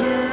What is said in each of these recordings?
to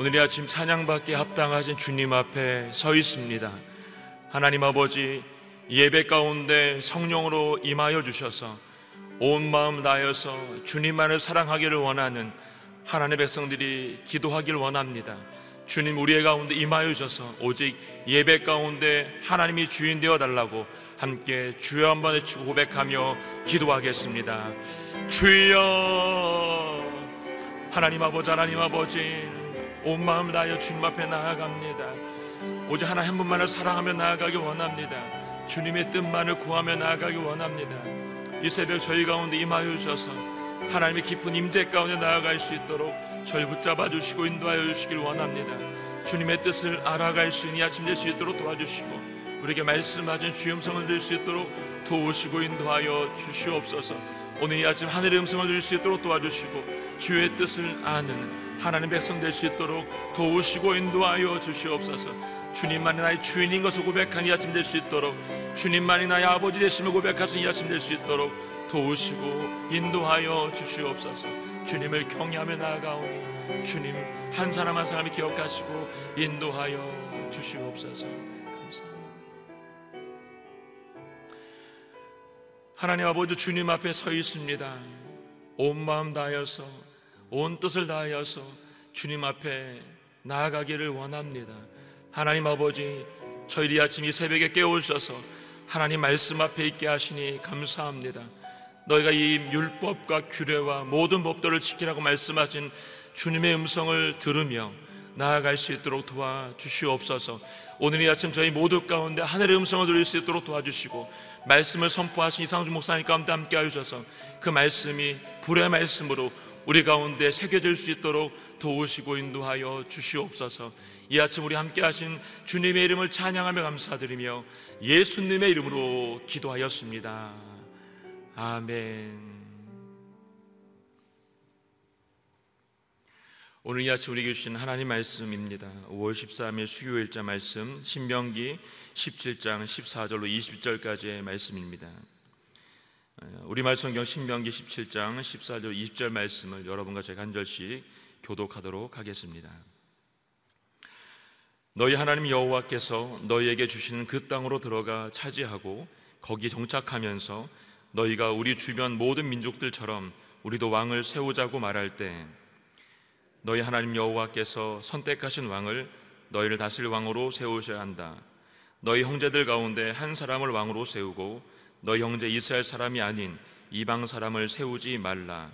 오늘 이 아침 찬양받기 합당하신 주님 앞에 서 있습니다. 하나님 아버지 예배 가운데 성령으로 임하여 주셔서 온 마음 다여서 주님만을 사랑하기를 원하는 하나님의 백성들이 기도하기를 원합니다. 주님 우리의 가운데 임하여 주셔서 오직 예배 가운데 하나님이 주인 되어 달라고 함께 주여 한번 고백하며 기도하겠습니다. 주여 하나님 아버지 하나님 아버지 온 마음을 다하여 주님 앞에 나아갑니다. 오직 하나 한 분만을 사랑하며 나아가기 원합니다. 주님의 뜻만을 구하며 나아가기 원합니다. 이 새벽 저희 가운데 임하여 주셔서 하나님의 깊은 임재 가운데 나아갈 수 있도록 저희 붙잡아 주시고 인도하여 주시길 원합니다. 주님의 뜻을 알아갈 수 있는 아침 될 수 있도록 도와주시고 우리에게 말씀하신 주의 음성을 들을 수 있도록 도우시고 인도하여 주시옵소서. 오늘 이 아침 하늘의 음성을 들을 수 있도록 도와주시고 주의 뜻을 아는 하나님 백성 될 수 있도록 도우시고 인도하여 주시옵소서. 주님만이 나의 주인인 것을 고백한 이 아침 될 수 있도록 주님만이 나의 아버지 되심을 고백하신 이 아침 될 수 있도록 도우시고 인도하여 주시옵소서. 주님을 경외하며 나아가오니 주님 한 사람 한 사람이 기억하시고 인도하여 주시옵소서. 감사합니다. 하나님 아버지 주님 앞에 서 있습니다. 온 마음 다하여서 온 뜻을 다하여서 주님 앞에 나아가기를 원합니다. 하나님 아버지, 저희들이 아침 이 새벽에 깨우셔서 하나님 말씀 앞에 있게 하시니 감사합니다. 너희가 이 율법과 규례와 모든 법도를 지키라고 말씀하신 주님의 음성을 들으며 나아갈 수 있도록 도와주시옵소서. 오늘 이 아침 저희 모두 가운데 하늘의 음성을 들을 수 있도록 도와주시고 말씀을 선포하신 이상주 목사님 가운데 함께 하셔서 그 말씀이 불의 말씀으로 우리 가운데 새겨질 수 있도록 도우시고 인도하여 주시옵소서. 이 아침 우리 함께 하신 주님의 이름을 찬양하며 감사드리며 예수님의 이름으로 기도하였습니다. 아멘. 오늘 이 아침 우리에게 주신 하나님 말씀입니다. 5월 13일 수요일자 말씀 신명기 17장 14절로 20절까지의 말씀입니다. 우리말 성경 신명기 17장 14절 20절 말씀을 여러분과 제가 한 절씩 교독하도록 하겠습니다. 너희 하나님 여호와께서 너희에게 주시는 그 땅으로 들어가 차지하고 거기 정착하면서 너희가 우리 주변 모든 민족들처럼 우리도 왕을 세우자고 말할 때 너희 하나님 여호와께서 선택하신 왕을 너희를 다스릴 왕으로 세우셔야 한다. 너희 형제들 가운데 한 사람을 왕으로 세우고 너희 형제 이스라엘 사람이 아닌 이방 사람을 세우지 말라.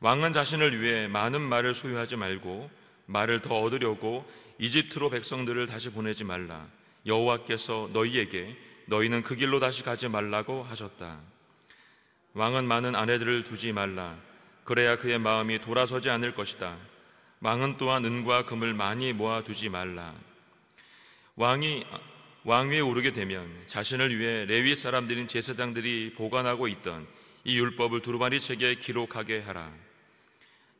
왕은 자신을 위해 많은 말을 소유하지 말고 말을 더 얻으려고 이집트로 백성들을 다시 보내지 말라. 여호와께서 너희에게 너희는 그 길로 다시 가지 말라고 하셨다. 왕은 많은 아내들을 두지 말라. 그래야 그의 마음이 돌아서지 않을 것이다. 왕은 또한 은과 금을 많이 모아 두지 말라. 왕이 왕위에 오르게 되면 자신을 위해 레위 사람들인 제사장들이 보관하고 있던 이 율법을 두루마리 책에 기록하게 하라.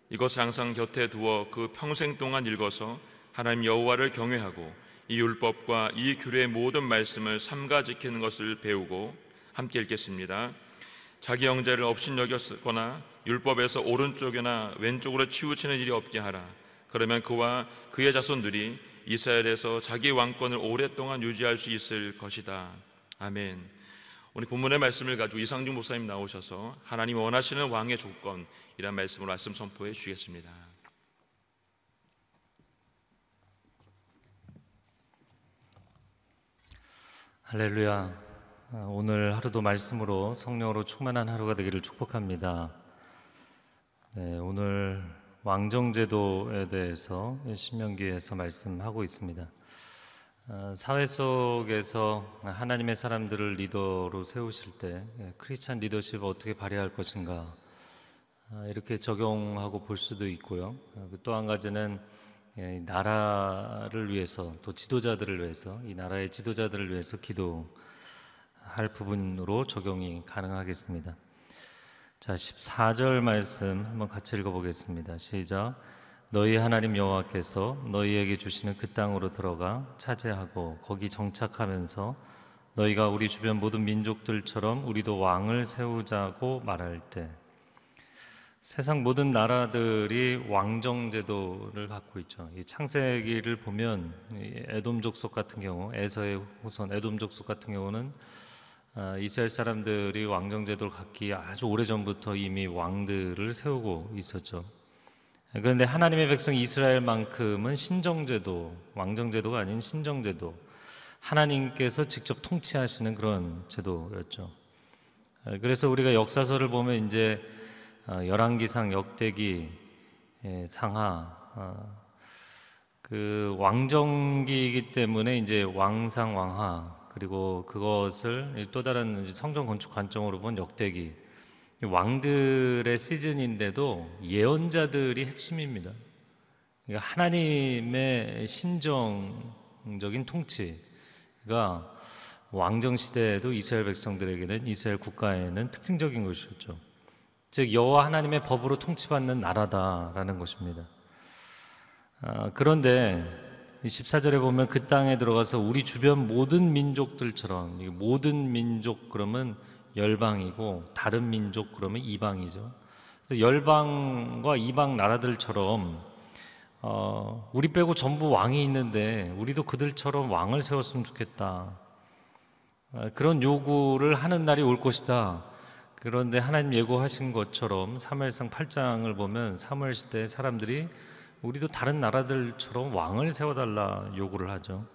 이것을 항상 곁에 두어 그 평생 동안 읽어서 하나님 여호와를 경외하고 이 율법과 이 규례의 모든 말씀을 삼가 지키는 것을 배우고 함께 읽겠습니다. 자기 형제를 업신여겼거나 율법에서 오른쪽이나 왼쪽으로 치우치는 일이 없게 하라. 그러면 그와 그의 자손들이 이스라엘에서 자기 왕권을 오랫동안 유지할 수 있을 것이다. 아멘. 오늘 본문의 말씀을 가지고 이상중 목사님 나오셔서 하나님 원하시는 왕의 조건이란 말씀으로 말씀 선포해 주시겠습니다. 할렐루야. 아, 오늘 하루도 말씀으로 성령으로 충만한 하루가 되기를 축복합니다. 네, 오늘 왕정제도에 대해서 신명기에서 말씀하고 있습니다. 아, 사회 속에서 하나님의 사람들을 리더로 세우실 때 예, 크리스찬 리더십을 어떻게 발휘할 것인가 아, 이렇게 적용하고 볼 수도 있고요. 그 또한 가지는 예, 나라를 위해서 또 지도자들을 위해서 이 나라의 지도자들을 위해서 기도 할 부분으로 적용이 가능하겠습니다. 자, 14절 말씀 한번 같이 읽어보겠습니다. 시작. 너희 하나님 여호와께서 너희에게 주시는 그 땅으로 들어가 차지하고 거기 정착하면서 너희가 우리 주변 모든 민족들처럼 우리도 왕을 세우자고 말할 때 세상 모든 나라들이 왕정 제도를 갖고 있죠. 이 창세기를 보면 에돔 족속 같은 경우 에서의 후손 에돔 족속 같은 경우는 아, 이스라엘 사람들이 왕정 제도를 갖기 아주 오래 전부터 이미 왕들을 세우고 있었죠. 그런데 하나님의 백성 이스라엘만큼은 신정 제도, 왕정 제도가 아닌 신정 제도, 하나님께서 직접 통치하시는 그런 제도였죠. 아, 그래서 우리가 역사서를 보면 이제 아, 열왕기상, 역대기, 예, 상하 그 왕정기이기 때문에 이제 왕상, 왕하 그리고 그것을 또 다른 성전 건축 관점으로 본 역대기 왕들의 시즌인데도 예언자들이 핵심입니다. 그러니까 하나님의 신정적인 통치가 왕정 시대에도 이스라엘 백성들에게는 이스라엘 국가에는 특징적인 것이었죠. 즉 여호와 하나님의 법으로 통치받는 나라다라는 것입니다. 아, 그런데 14절에 보면 그 땅에 들어가서 우리 주변 모든 민족들처럼 모든 민족 그러면 열방이고 다른 민족 그러면 이방이죠. 그래서 열방과 이방 나라들처럼 어, 우리 빼고 전부 왕이 있는데 우리도 그들처럼 왕을 세웠으면 좋겠다. 어, 그런 요구를 하는 날이 올 것이다. 그런데 하나님 예고하신 것처럼 사무엘상 8장을 보면 사무엘 시대 사람들이 우리도 다른 나라들처럼 왕을 세워달라 요구를 하죠.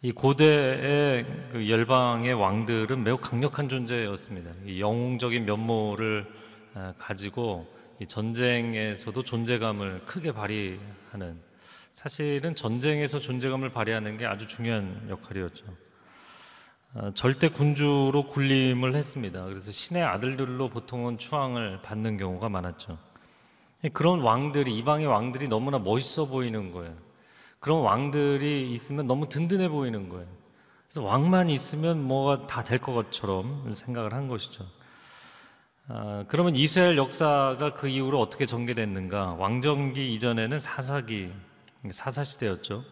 이 고대의 그 열방의 왕들은 매우 강력한 존재였습니다. 이 영웅적인 면모를 아, 가지고 이 전쟁에서도 존재감을 크게 발휘하는 사실은 전쟁에서 존재감을 발휘하는 게 아주 중요한 역할이었죠. 아, 절대 군주로 군림을 했습니다. 그래서 신의 아들들로 보통은 추앙을 받는 경우가 많았죠. 그런 왕들이 이방의 왕들이 너무나 멋있어 보이는 거예요. 그런 왕들이 있으면 너무 든든해 보이는 거예요. 그래서 왕만 있으면 뭐가 다 될 것처럼 생각을 한 것이죠. 아, 그러면 이스라엘 역사가 그 이후로 어떻게 전개됐는가? 왕정기 이전에는 사사기, 사사 시대였죠.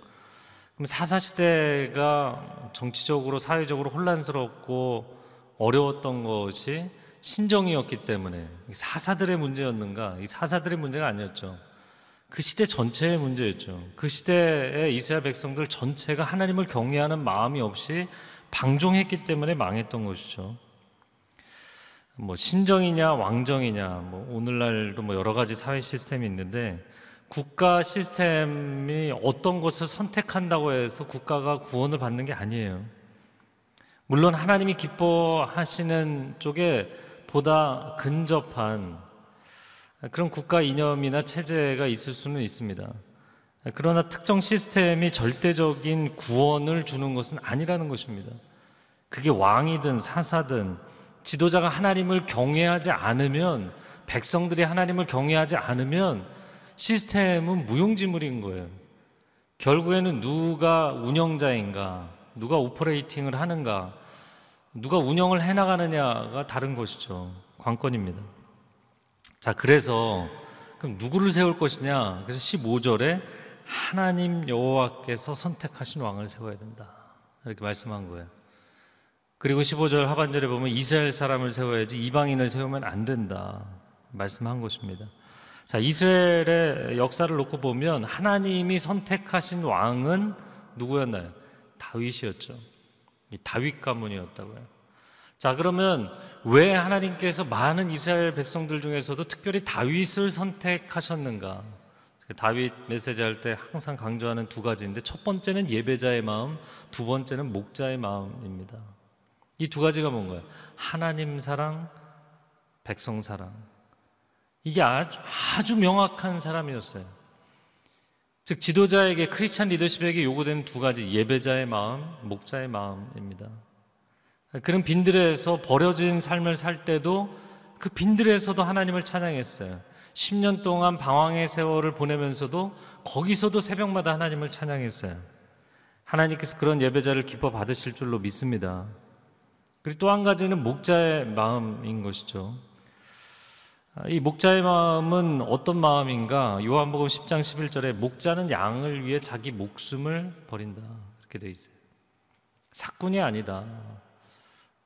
그럼 사사 시대가 정치적으로 사회적으로 혼란스럽고 어려웠던 것이 신정이었기 때문에 사사들의 문제였는가? 이 사사들의 문제가 아니었죠. 그 시대 전체의 문제였죠. 그 시대의 이스라엘 백성들 전체가 하나님을 경외하는 마음이 없이 방종했기 때문에 망했던 것이죠. 뭐 신정이냐 왕정이냐 뭐 오늘날도 뭐 여러 가지 사회 시스템이 있는데 국가 시스템이 어떤 것을 선택한다고 해서 국가가 구원을 받는 게 아니에요. 물론 하나님이 기뻐하시는 쪽에 보다 근접한 그런 국가 이념이나 체제가 있을 수는 있습니다. 그러나 특정 시스템이 절대적인 구원을 주는 것은 아니라는 것입니다. 그게 왕이든 사사든 지도자가 하나님을 경외하지 않으면 백성들이 하나님을 경외하지 않으면 시스템은 무용지물인 거예요. 결국에는 누가 운영자인가, 누가 오퍼레이팅을 하는가, 누가 운영을 해나가느냐가 다른 것이죠. 관건입니다. 자, 그래서 그럼 누구를 세울 것이냐? 그래서 15절에 하나님 여호와께서 선택하신 왕을 세워야 된다. 이렇게 말씀한 거예요. 그리고 15절 하반절에 보면 이스라엘 사람을 세워야지 이방인을 세우면 안 된다. 말씀한 것입니다. 자, 이스라엘의 역사를 놓고 보면 하나님이 선택하신 왕은 누구였나요? 다윗이었죠. 다윗 가문이었다고요. 자, 그러면 왜 하나님께서 많은 이스라엘 백성들 중에서도 특별히 다윗을 선택하셨는가? 다윗 메시지 할 때 항상 강조하는 두 가지인데 첫 번째는 예배자의 마음, 두 번째는 목자의 마음입니다. 이 두 가지가 뭔가요? 하나님 사랑, 백성 사랑. 이게 아주, 아주 명확한 사람이었어요. 즉 지도자에게 크리스찬 리더십에게 요구되는 두 가지 예배자의 마음, 목자의 마음입니다. 그런 빈들에서 버려진 삶을 살 때도 그 빈들에서도 하나님을 찬양했어요. 10년 동안 방황의 세월을 보내면서도 거기서도 새벽마다 하나님을 찬양했어요. 하나님께서 그런 예배자를 기뻐 받으실 줄로 믿습니다. 그리고 또 한 가지는 목자의 마음인 것이죠. 이 목자의 마음은 어떤 마음인가? 요한복음 10장 11절에 목자는 양을 위해 자기 목숨을 버린다. 이렇게 돼 있어요. 사꾼이 아니다.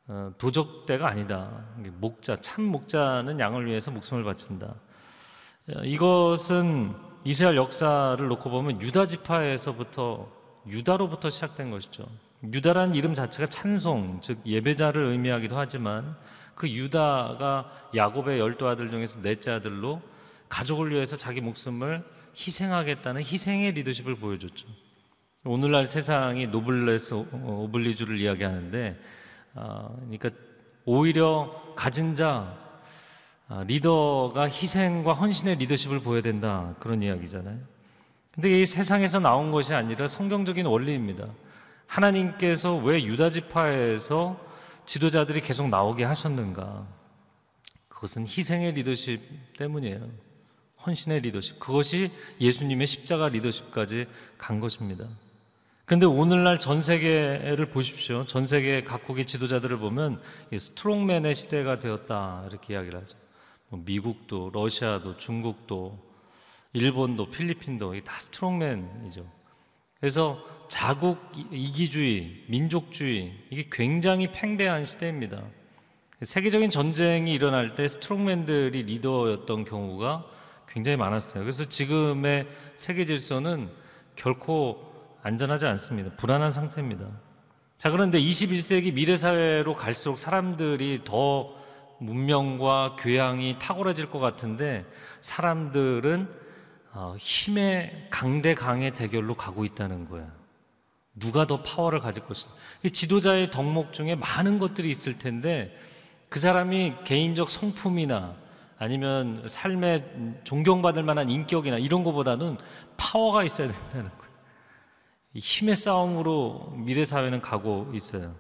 어, 도적대가 아니다. 목자, 참 목자는 양을 위해서 목숨을 바친다. 어, 이것은 이스라엘 역사를 놓고 보면 유다 지파에서부터 유다로부터 시작된 것이죠. 유다라는 이름 자체가 찬송, 즉 예배자를 의미하기도 하지만 그 유다가 야곱의 열두 아들 중에서 넷째 아들로 가족을 위해서 자기 목숨을 희생하겠다는 희생의 리더십을 보여줬죠. 오늘날 세상이 노블레스 오블리주를 이야기하는데 어, 그러니까 오히려 가진 자 아, 리더가 희생과 헌신의 리더십을 보여야 된다 그런 이야기잖아요. 근데 이 세상에서 나온 것이 아니라 성경적인 원리입니다. 하나님께서 왜 유다 지파에서 지도자들이 계속 나오게 하셨는가? 그것은 희생의 리더십 때문이에요. 헌신의 리더십. 그것이 예수님의 십자가 리더십까지 간 것입니다. 그런데 오늘날 전 세계를 보십시오. 전 세계 각국의 지도자들을 보면 strongman의 시대가 되었다 이렇게 이야기를 하죠. 뭐 미국도, 러시아도, 중국도, 일본도, 필리핀도 다 strongman이죠. 그래서 자국 이기주의, 민족주의 이게 굉장히 팽배한 시대입니다. 세계적인 전쟁이 일어날 때 strongman들이 리더였던 경우가 굉장히 많았어요. 그래서 지금의 세계 질서는 결코 안전하지 않습니다. 불안한 상태입니다. 자, 그런데 21세기 미래 사회로 갈수록 사람들이 더 문명과 교양이 탁월해질 것 같은데 사람들은 어, 힘의 강대 강의 대결로 가고 있다는 거예요. 누가 더 파워를 가질 것인가. 이 지도자의 덕목 중에 많은 것들이 있을 텐데 그 사람이 개인적 성품이나 아니면 삶에 존경받을 만한 인격이나 이런 것보다는 파워가 있어야 된다는 거예요. 힘의 싸움으로 미래 사회는 가고 있어요.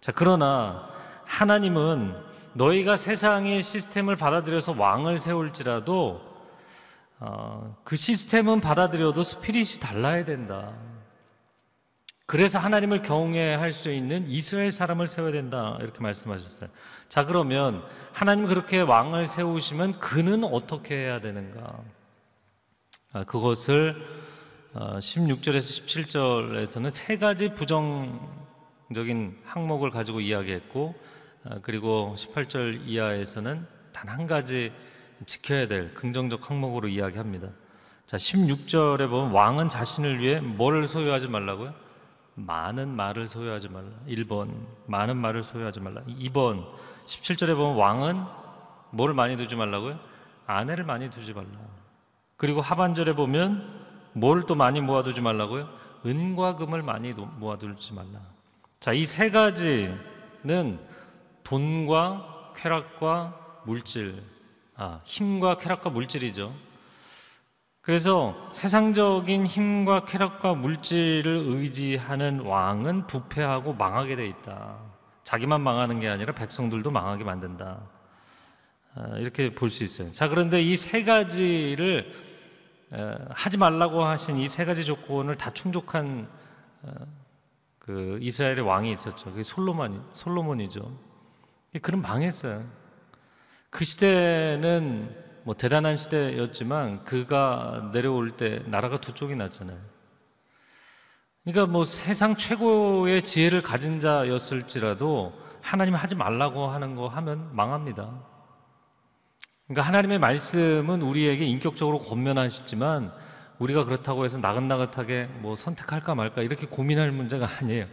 자, 그러나 하나님은 너희가 세상의 시스템을 받아들여서 왕을 세울지라도 어, 그 시스템은 받아들여도 스피릿이 달라야 된다. 그래서 하나님을 경외할 수 있는 이스라엘 사람을 세워야 된다. 이렇게 말씀하셨어요. 자, 그러면 하나님 그렇게 왕을 세우시면 그는 어떻게 해야 되는가? 아, 그것을 16절에서 17절에서는 세 가지 부정적인 항목을 가지고 이야기했고, 아, 그리고 18절 이하에서는 단 한 가지 지켜야 될 긍정적 항목으로 이야기합니다. 자, 16절에 보면 왕은 자신을 위해 뭘 소유하지 말라고요? 많은 말을 소유하지 말라. 1번 많은 말을 소유하지 말라. 2번 17절에 보면 왕은 뭐를 많이 두지 말라고요? 아내를 많이 두지 말라. 그리고 하반절에 보면 뭘 또 많이 모아두지 말라고요? 은과 금을 많이 모아두지 말라. 자, 이 세 가지는 돈과 쾌락과 물질, 아, 힘과 쾌락과 물질이죠. 그래서 세상적인 힘과 쾌락과 물질을 의지하는 왕은 부패하고 망하게 돼 있다. 자기만 망하는 게 아니라 백성들도 망하게 만든다. 아, 이렇게 볼 수 있어요. 자, 그런데 이 세 가지를 하지 말라고 하신 이 세 가지 조건을 다 충족한 어, 그 이스라엘의 왕이 있었죠. 그게 솔로몬이, 솔로몬이죠. 그럼 망했어요. 그 시대는 뭐 대단한 시대였지만 그가 내려올 때 나라가 두 쪽이 났잖아요. 그러니까 뭐 세상 최고의 지혜를 가진 자였을지라도 하나님 하지 말라고 하는 거 하면 망합니다. 그러니까 하나님의 말씀은 우리에게 인격적으로 권면하시지만 우리가 그렇다고 해서 나긋나긋하게 뭐 선택할까 말까 이렇게 고민할 문제가 아니에요.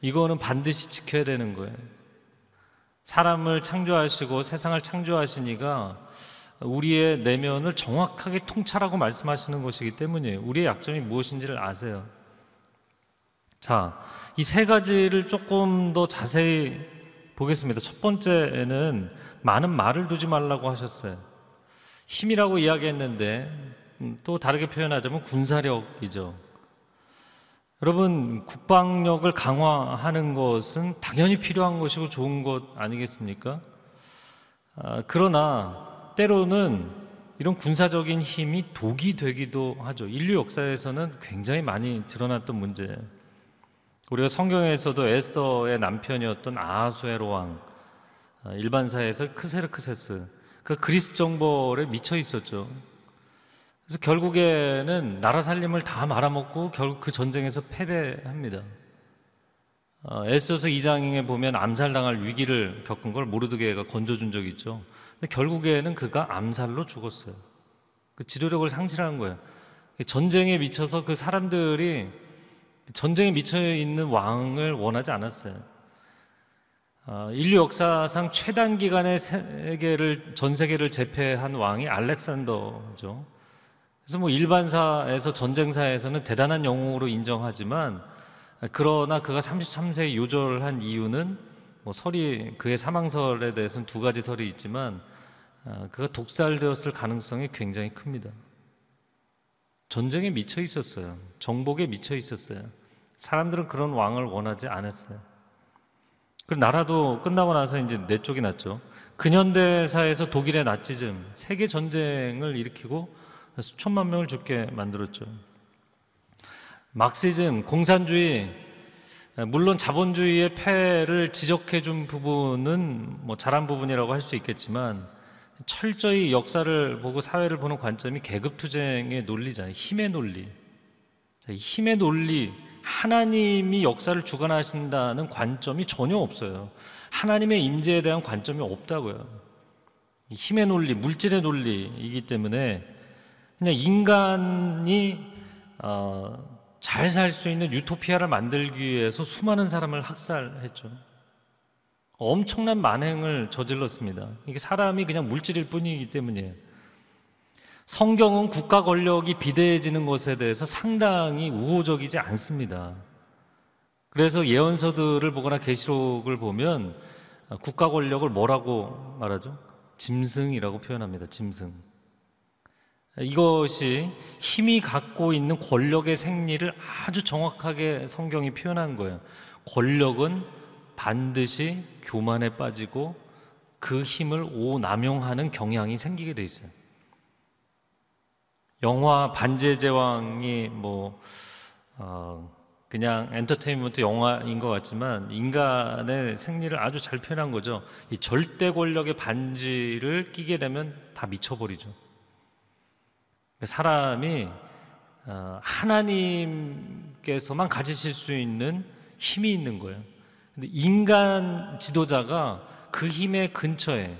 이거는 반드시 지켜야 되는 거예요. 사람을 창조하시고 세상을 창조하시니까 우리의 내면을 정확하게 통찰하고 말씀하시는 것이기 때문이에요. 우리의 약점이 무엇인지를 아세요. 자, 이 세 가지를 조금 더 자세히 보겠습니다. 첫 번째는 많은 말을 두지 말라고 하셨어요. 힘이라고 이야기했는데 음, 또 다르게 표현하자면 군사력이죠. 여러분, 국방력을 강화하는 것은 당연히 필요한 것이고 좋은 것 아니겠습니까? 아, 그러나 때로는 이런 군사적인 힘이 독이 되기도 하죠. 인류 역사에서는 굉장히 많이 드러났던 문제예요. 우리가 성경에서도 에스더의 남편이었던 아하수에로 왕, 아, 일반사에서 크세르크세스, 그 그리스 정벌에 미쳐 있었죠. 그래서 결국에는 나라 살림을 다 말아먹고 결국 그 전쟁에서 패배합니다. 어, 에스더서 2장에 보면 암살당할 위기를 겪은 걸 모르드게가 건져준 적이 있죠. 근데 결국에는 그가 암살로 죽었어요. 그 지도력을 상실한 거예요. 전쟁에 미쳐서 그 사람들이 전쟁에 미쳐 있는 왕을 원하지 않았어요. 어, 인류 역사상 최단 기간의 세계를 전 세계를 제패한 왕이 알렉산더죠. 그래서 뭐 일반사에서 전쟁사에서는 대단한 영웅으로 인정하지만 그러나 그가 33세에 요절한 이유는 뭐 설이 그의 사망설에 대해서는 두 가지 설이 있지만 어, 그가 독살되었을 가능성이 굉장히 큽니다. 전쟁에 미쳐 있었어요. 정복에 미쳐 있었어요. 사람들은 그런 왕을 원하지 않았어요. 그리고 나라도 끝나고 나서 이제 네 쪽이 났죠. 근현대사에서 독일의 나치즘, 세계 전쟁을 일으키고 수천만 명을 죽게 만들었죠. 막시즘, 공산주의, 물론 자본주의의 폐를 지적해 준 부분은 뭐 잘한 부분이라고 할 수 있겠지만 철저히 역사를 보고 사회를 보는 관점이 계급 투쟁의 논리잖아요. 힘의 논리. 힘의 논리, 하나님이 역사를 주관하신다는 관점이 전혀 없어요. 하나님의 임재에 대한 관점이 없다고요. 힘의 논리, 물질의 논리이기 때문에 그냥 인간이 어, 잘 살 수 있는 유토피아를 만들기 위해서 수많은 사람을 학살했죠. 엄청난 만행을 저질렀습니다. 이게 사람이 그냥 물질일 뿐이기 때문이에요. 성경은 국가 권력이 비대해지는 것에 대해서 상당히 우호적이지 않습니다. 그래서 예언서들을 보거나 계시록을 보면 국가 권력을 뭐라고 말하죠? 짐승이라고 표현합니다. 짐승. 이것이 힘이 갖고 있는 권력의 생리를 아주 정확하게 성경이 표현한 거예요. 권력은 반드시 교만에 빠지고 그 힘을 오남용하는 경향이 생기게 돼 있어요. 영화 반지의 제왕이 뭐 어, 그냥 엔터테인먼트 영화인 것 같지만 인간의 생리를 아주 잘 표현한 거죠. 이 절대 권력의 반지를 끼게 되면 다 미쳐버리죠. 사람이 어, 하나님께서만 가지실 수 있는 힘이 있는 거예요. 근데 인간 지도자가 그 힘의 근처에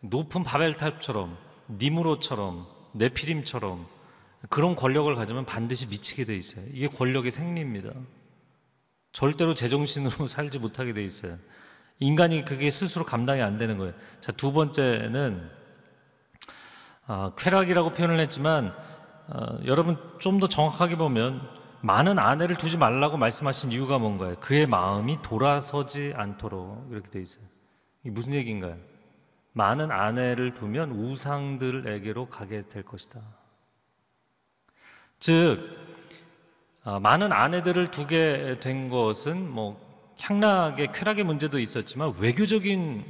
높은 바벨탑처럼 니무로처럼 네피림처럼 그런 권력을 가지면 반드시 미치게 돼 있어요. 이게 권력의 생리입니다. 절대로 제정신으로 살지 못하게 돼 있어요. 인간이 그게 스스로 감당이 안 되는 거예요. 자, 두 번째는 아, 쾌락이라고 표현을 했지만 어, 여러분 좀 더 정확하게 보면 많은 아내를 두지 말라고 말씀하신 이유가 뭔가요? 그의 마음이 돌아서지 않도록 이렇게 돼 있어요. 이게 무슨 얘기인가요? 많은 아내를 두면 우상들에게로 가게 될 것이다. 즉 어, 많은 아내들을 두게 된 것은 뭐 향락의 쾌락의 문제도 있었지만 외교적인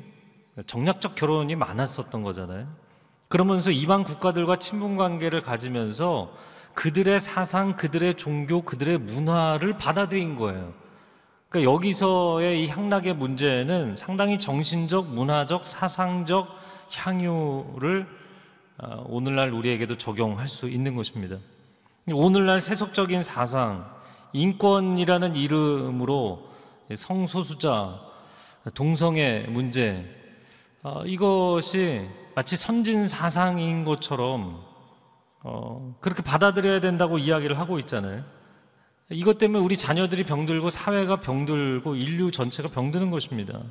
정략적 결혼이 많았었던 거잖아요. 그러면서 이방 국가들과 친분 관계를 가지면서 그들의 사상, 그들의 종교, 그들의 문화를 받아들인 거예요. 그러니까 여기서의 이 향락의 문제는 상당히 정신적, 문화적, 사상적 향유를 어, 오늘날 우리에게도 적용할 수 있는 것입니다. 오늘날 세속적인 사상, 인권이라는 이름으로 성소수자, 동성애 문제, 어, 이것이 마치 선진 사상인 것처럼 어, 그렇게 받아들여야 된다고 이야기를 하고 있잖아요. 이것 때문에 우리 자녀들이 병들고 사회가 병들고 인류 전체가 병드는 것입니다.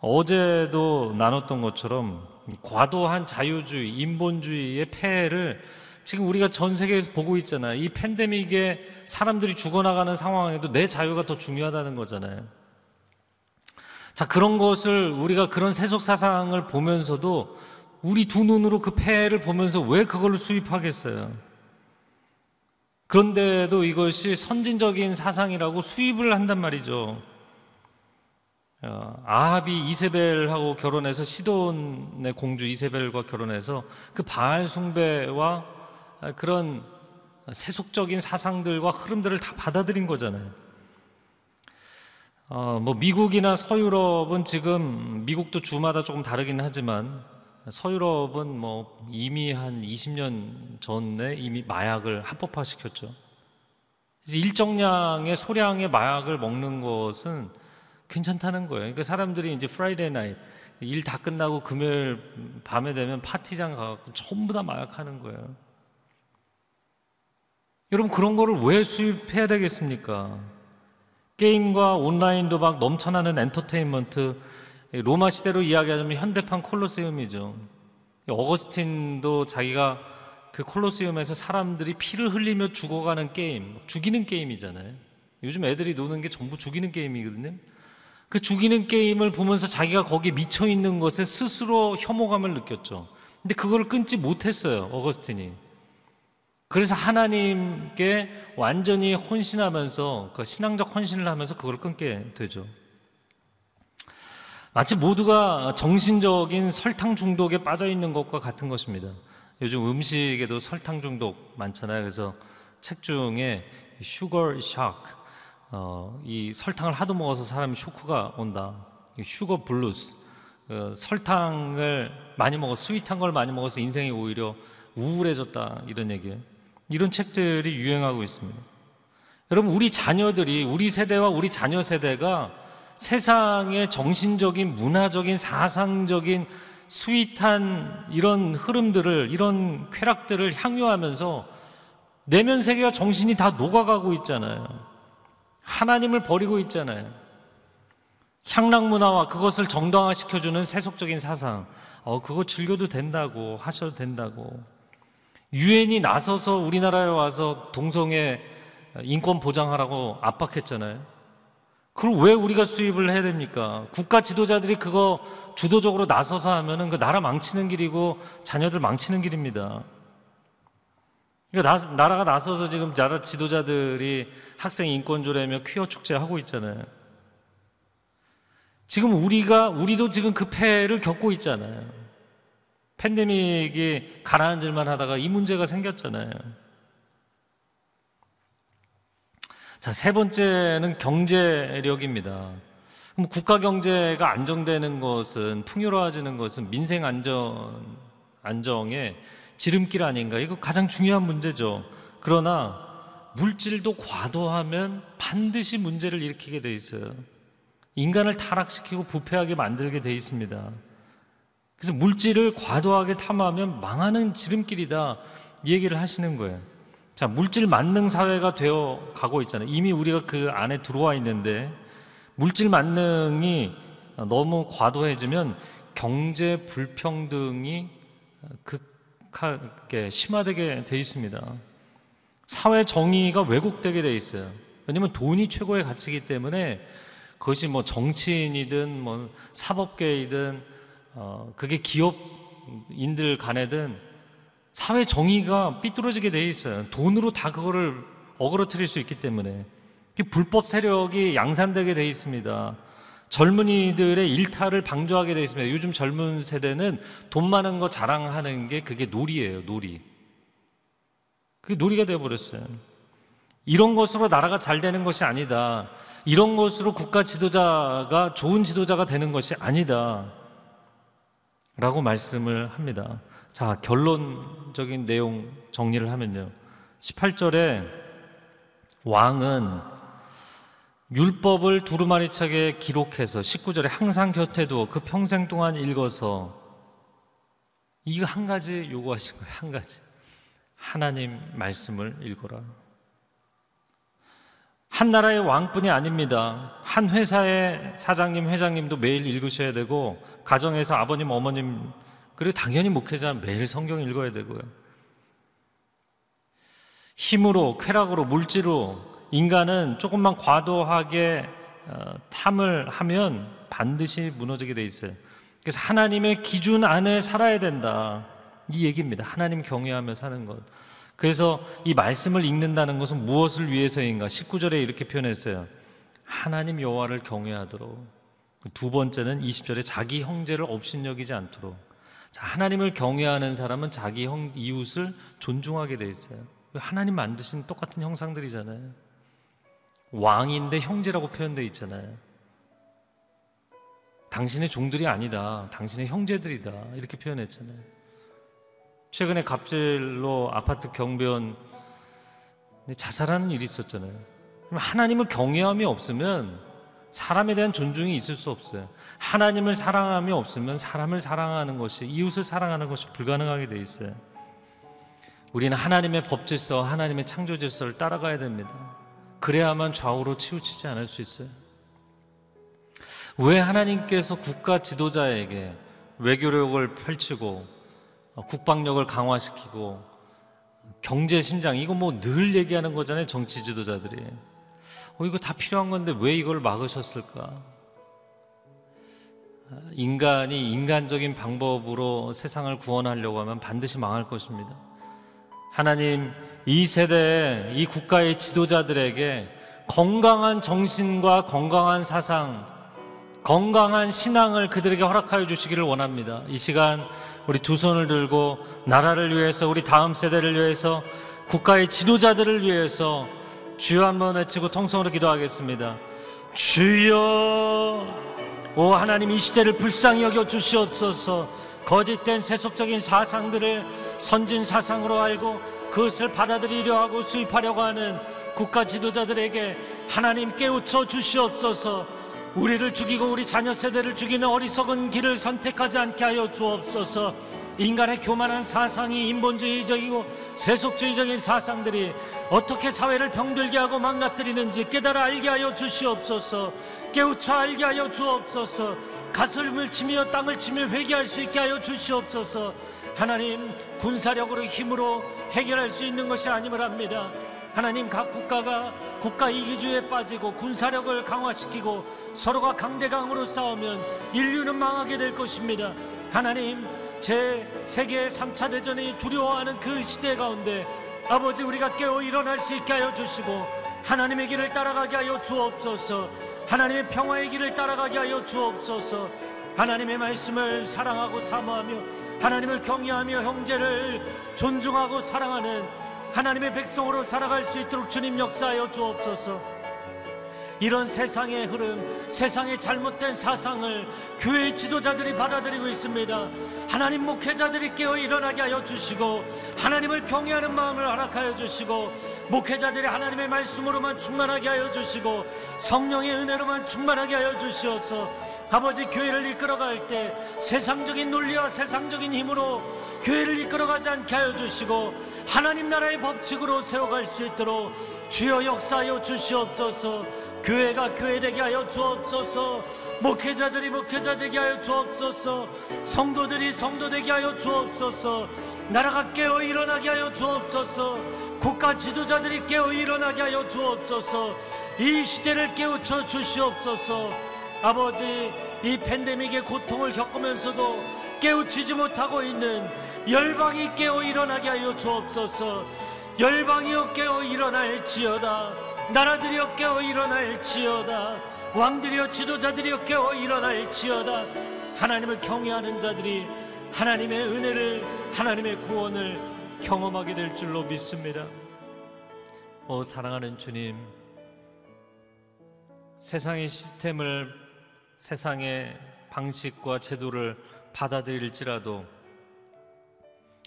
어제도 나눴던 것처럼 과도한 자유주의, 인본주의의 폐해를 지금 우리가 전 세계에서 보고 있잖아요. 이 팬데믹에 사람들이 죽어나가는 상황에도 내 자유가 더 중요하다는 거잖아요. 자, 그런 것을 우리가 그런 세속 사상을 보면서도 우리 두 눈으로 그 폐해를 보면서 왜 그걸 수입하겠어요? 그런데도 이것이 선진적인 사상이라고 수입을 한단 말이죠. 어, 아합이 이세벨하고 결혼해서 시돈의 공주 이세벨과 결혼해서 그 바알 숭배와 그런 세속적인 사상들과 흐름들을 다 받아들인 거잖아요. 어, 뭐 미국이나 서유럽은 지금 미국도 주마다 조금 다르긴 하지만 서유럽은 뭐 이미 한 20년 전에 이미 마약을 합법화 시켰죠. 일정량의 소량의 마약을 먹는 것은 괜찮다는 거예요. 그러니까 사람들이 이제 Friday night 일 다 끝나고 금요일 밤에 되면 파티장 가고 전부 다 마약하는 거예요. 여러분 그런 거를 왜 수입해야 되겠습니까? 게임과 온라인도 막 넘쳐나는 엔터테인먼트 로마 시대로 이야기하자면 현대판 콜로세움이죠. 어거스틴도 자기가 그 콜로세움에서 사람들이 피를 흘리며 죽어가는 게임, 죽이는 게임이잖아요. 요즘 애들이 노는 게 전부 죽이는 게임이거든요. 그 죽이는 게임을 보면서 자기가 거기에 미쳐 있는 것에 스스로 혐오감을 느꼈죠. 근데 그걸 끊지 못했어요, 어거스틴이. 그래서 하나님께 완전히 헌신하면서 그 신앙적 헌신을 하면서 그걸 끊게 되죠. 마치 모두가 정신적인 설탕 중독에 빠져 있는 것과 같은 것입니다. 요즘 음식에도 설탕 중독 많잖아요. 그래서 책 중에 슈거 샥, 어, 이 설탕을 하도 먹어서 사람이 쇼크가 온다. Sugar Blues, 어, 설탕을 많이 먹어, sweet한 걸 많이 먹어서 인생이 오히려 우울해졌다 이런 얘기예요. 이런 책들이 유행하고 있습니다. 여러분, 우리 자녀들이, 우리 세대와 우리 자녀 세대가 세상의 정신적인, 문화적인, 사상적인 sweet한 이런 흐름들을, 이런 쾌락들을 향유하면서 내면 세계와 정신이 다 녹아가고 있잖아요. 하나님을 버리고 있잖아요. 향락 문화와 그것을 정당화시켜주는 세속적인 사상. 어, 그거 즐겨도 된다고, 하셔도 된다고. 유엔이 나서서 우리나라에 와서 동성애 인권 보장하라고 압박했잖아요. 그걸 왜 우리가 수입을 해야 됩니까? 국가 지도자들이 그거 주도적으로 나서서 하면은 그 나라 망치는 길이고 자녀들 망치는 길입니다. 그러니까 나, 나라가 나서서 지금 나라 지도자들이 학생 인권조례며 퀴어 축제 하고 있잖아요. 지금 우리가 우리도 지금 그 폐해를 겪고 있잖아요. 팬데믹이 가라앉을만 하다가 이 문제가 생겼잖아요. 자, 세 번째는 경제력입니다. 그럼 국가 경제가 안정되는 것은 풍요로워지는 것은 민생 안전 안정의 지름길 아닌가? 이거 가장 중요한 문제죠. 그러나 물질도 과도하면 반드시 문제를 일으키게 돼 있어요. 인간을 타락시키고 부패하게 만들게 돼 있습니다. 그래서 물질을 과도하게 탐하면 망하는 지름길이다. 이 얘기를 하시는 거예요. 자, 물질 만능 사회가 되어 가고 있잖아요. 이미 우리가 그 안에 들어와 있는데 물질 만능이 너무 과도해지면 경제 불평등이 극하게 심화되게 돼 있습니다. 사회 정의가 왜곡되게 돼 있어요. 왜냐면 돈이 최고의 가치이기 때문에 그것이 뭐 정치인이든 뭐 사법계이든 어 그게 기업인들 간에든 사회 정의가 삐뚤어지게 돼 있어요. 돈으로 다 그거를 어그러뜨릴 수 있기 때문에 불법 세력이 양산되게 돼 있습니다. 젊은이들의 일탈을 방조하게 돼 있습니다. 요즘 젊은 세대는 돈 많은 거 자랑하는 게 그게 놀이예요, 놀이. 그게 놀이가 되어 버렸어요. 이런 것으로 나라가 잘 되는 것이 아니다. 이런 것으로 국가 지도자가 좋은 지도자가 되는 것이 아니다. 라고 말씀을 합니다. 자, 결론적인 내용 정리를 하면요. 18절에 왕은 율법을 두루마리차게 기록해서 19절에 항상 곁에 두어 그 평생 동안 읽어서 이거 한 가지 요구하신 거예요. 한 가지. 하나님 말씀을 읽어라. 한 나라의 왕뿐이 아닙니다. 한 회사의 사장님, 회장님도 매일 읽으셔야 되고, 가정에서 아버님, 어머님, 그리고 당연히 목회자 매일 성경 읽어야 되고요. 힘으로, 쾌락으로, 물질로 인간은 조금만 과도하게 어, 탐을 하면 반드시 무너지게 돼 있어요. 그래서 하나님의 기준 안에 살아야 된다. 이 얘기입니다. 하나님 경외하며 사는 것. 그래서 이 말씀을 읽는다는 것은 무엇을 위해서인가? 19절에 이렇게 표현했어요. 하나님 여호와를 경외하도록. 두 번째는 20절에 자기 형제를 업신여기지 않도록. 자, 하나님을 경외하는 사람은 자기 형 이웃을 존중하게 돼 있어요. 하나님 만드신 똑같은 형상들이잖아요. 왕인데 형제라고 표현되어 있잖아요. 당신의 종들이 아니다. 당신의 형제들이다. 이렇게 표현했잖아요. 최근에 갑질로 아파트 경비원 자살하는 일이 있었잖아요. 하나님을 경외함이 없으면 사람에 대한 존중이 있을 수 없어요. 하나님을 사랑함이 없으면 사람을 사랑하는 것이 이웃을 사랑하는 것이 불가능하게 돼 있어요. 우리는 하나님의 법 질서, 하나님의 창조 질서를 따라가야 됩니다. 그래야만 좌우로 치우치지 않을 수 있어요. 왜 하나님께서 국가 지도자에게 외교력을 펼치고 국방력을 강화시키고 경제 신장 이거 뭐 늘 얘기하는 거잖아요 정치 지도자들이 어 이거 다 필요한 건데 왜 이걸 막으셨을까? 인간이 인간적인 방법으로 세상을 구원하려고 하면 반드시 망할 것입니다. 하나님 이 세대에 이 국가의 지도자들에게 건강한 정신과 건강한 사상, 건강한 신앙을 그들에게 허락하여 주시기를 원합니다. 이 시간 우리 두 손을 들고 나라를 위해서 우리 다음 세대를 위해서 국가의 지도자들을 위해서 주여 한번 외치고 통성으로 기도하겠습니다. 주여 오 하나님 이 시대를 불쌍히 여겨 주시옵소서 거짓된 세속적인 사상들을 선진 사상으로 알고 그것을 받아들이려 하고 수입하려고 하는 국가 지도자들에게 하나님 깨우쳐 주시옵소서 우리를 죽이고 우리 자녀 세대를 죽이는 어리석은 길을 선택하지 않게 하여 주옵소서. 인간의 교만한 사상이 인본주의적이고 세속주의적인 사상들이 어떻게 사회를 병들게 하고 망가뜨리는지 깨달아 알게 하여 주시옵소서. 깨우쳐 알게 하여 주옵소서. 가슴을 치며 땅을 치며 회개할 수 있게 하여 주시옵소서. 하나님 군사력으로 힘으로 해결할 수 있는 것이 아님을 합니다 하나님 각 국가가 국가 이기주의에 빠지고 군사력을 강화시키고 서로가 강대강으로 싸우면 인류는 망하게 될 것입니다. 하나님 제 세계 3차 대전이 두려워하는 그 시대 가운데 아버지 우리가 깨어 일어날 수 있게 하여 주시고 하나님의 길을 따라가게 하여 주옵소서 하나님의 평화의 길을 따라가게 하여 주옵소서 하나님의 말씀을 사랑하고 사모하며 하나님을 경외하며 형제를 존중하고 사랑하는 하나님의 백성으로 살아갈 수 있도록 주님 역사하여 주옵소서. 이런 세상의 흐름, 세상의 잘못된 사상을 교회의 지도자들이 받아들이고 있습니다. 하나님 목회자들이 깨어 일어나게 하여 주시고 하나님을 경외하는 마음을 허락하여 주시고 목회자들이 하나님의 말씀으로만 충만하게 하여 주시고 성령의 은혜로만 충만하게 하여 주시어서 아버지 교회를 이끌어갈 때 세상적인 논리와 세상적인 힘으로 교회를 이끌어가지 않게 하여 주시고 하나님 나라의 법칙으로 세워갈 수 있도록 주여 역사하여 주시옵소서 교회가 교회되게 하여 주옵소서. 목회자들이 목회자 되게 하여 주옵소서. 성도들이 성도 되게 하여 주옵소서. 나라가 깨어 일어나게 하여 주옵소서. 국가 지도자들이 깨어 일어나게 하여 주옵소서. 이 시대를 깨우쳐 주시옵소서. 아버지 이 팬데믹의 고통을 겪으면서도 깨우치지 못하고 있는 열방이 깨어 일어나게 하여 주옵소서 열방이여 깨어 일어날지어다. 나라들이여 깨어 일어날지어다. 왕들이여 지도자들이여 깨어 일어날지어다. 하나님을 경외하는 자들이 하나님의 은혜를 하나님의 구원을 경험하게 될 줄로 믿습니다. 오 사랑하는 주님, 세상의 시스템을 세상의 방식과 제도를 받아들일지라도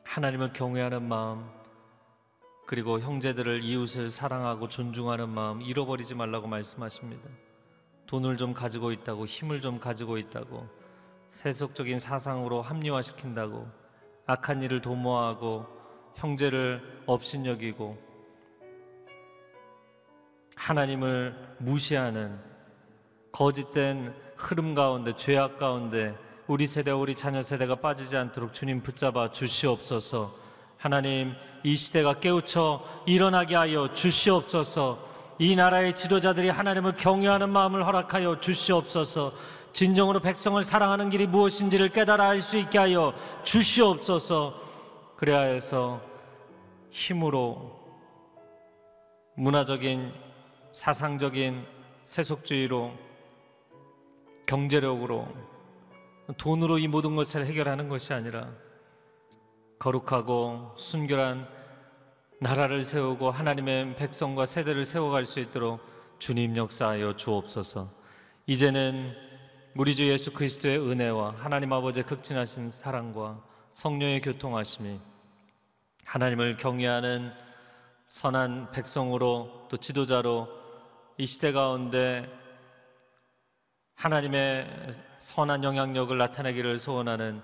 하나님을 경외하는 마음 그리고 형제들을 이웃을 사랑하고 존중하는 마음 잃어버리지 말라고 말씀하십니다. 돈을 좀 가지고 있다고 힘을 좀 가지고 있다고 세속적인 사상으로 합리화시킨다고 악한 일을 도모하고 형제를 업신여기고 하나님을 무시하는 거짓된 흐름 가운데 죄악 가운데 우리 세대 우리 자녀 세대가 빠지지 않도록 주님 붙잡아 주시옵소서. 하나님 이 시대가 깨우쳐 일어나게 하여 주시옵소서. 이 나라의 지도자들이 하나님을 경외하는 마음을 허락하여 주시옵소서. 진정으로 백성을 사랑하는 길이 무엇인지를 깨달아 알 수 있게 하여 주시옵소서. 그래야 해서 힘으로 문화적인 사상적인 세속주의로 경제력으로 돈으로 이 모든 것을 해결하는 것이 아니라 거룩하고 순결한 나라를 세우고 하나님의 백성과 세대를 세워갈 수 있도록 주님 역사하여 주옵소서. 이제는 우리 주 예수 그리스도의 은혜와 하나님 아버지의 극진하신 사랑과 성령의 교통하심이 하나님을 경외하는 선한 백성으로 또 지도자로 이 시대 가운데 하나님의 선한 영향력을 나타내기를 소원하는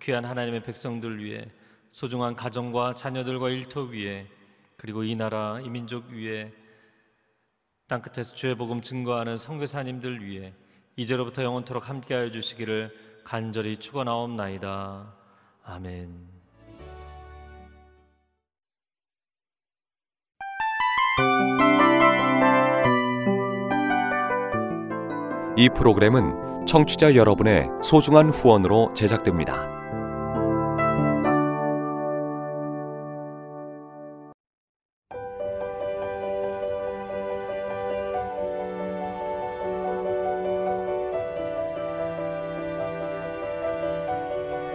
귀한 하나님의 백성들 위해 소중한 가정과 자녀들과 일터 위에 그리고 이 나라 이 민족 위에 땅끝에서 주의 복음 증거하는 선교사님들 위해 이제로부터 영원토록 함께하여 주시기를 간절히 축원하옵나이다. 아멘. 이 프로그램은 청취자 여러분의 소중한 후원으로 제작됩니다.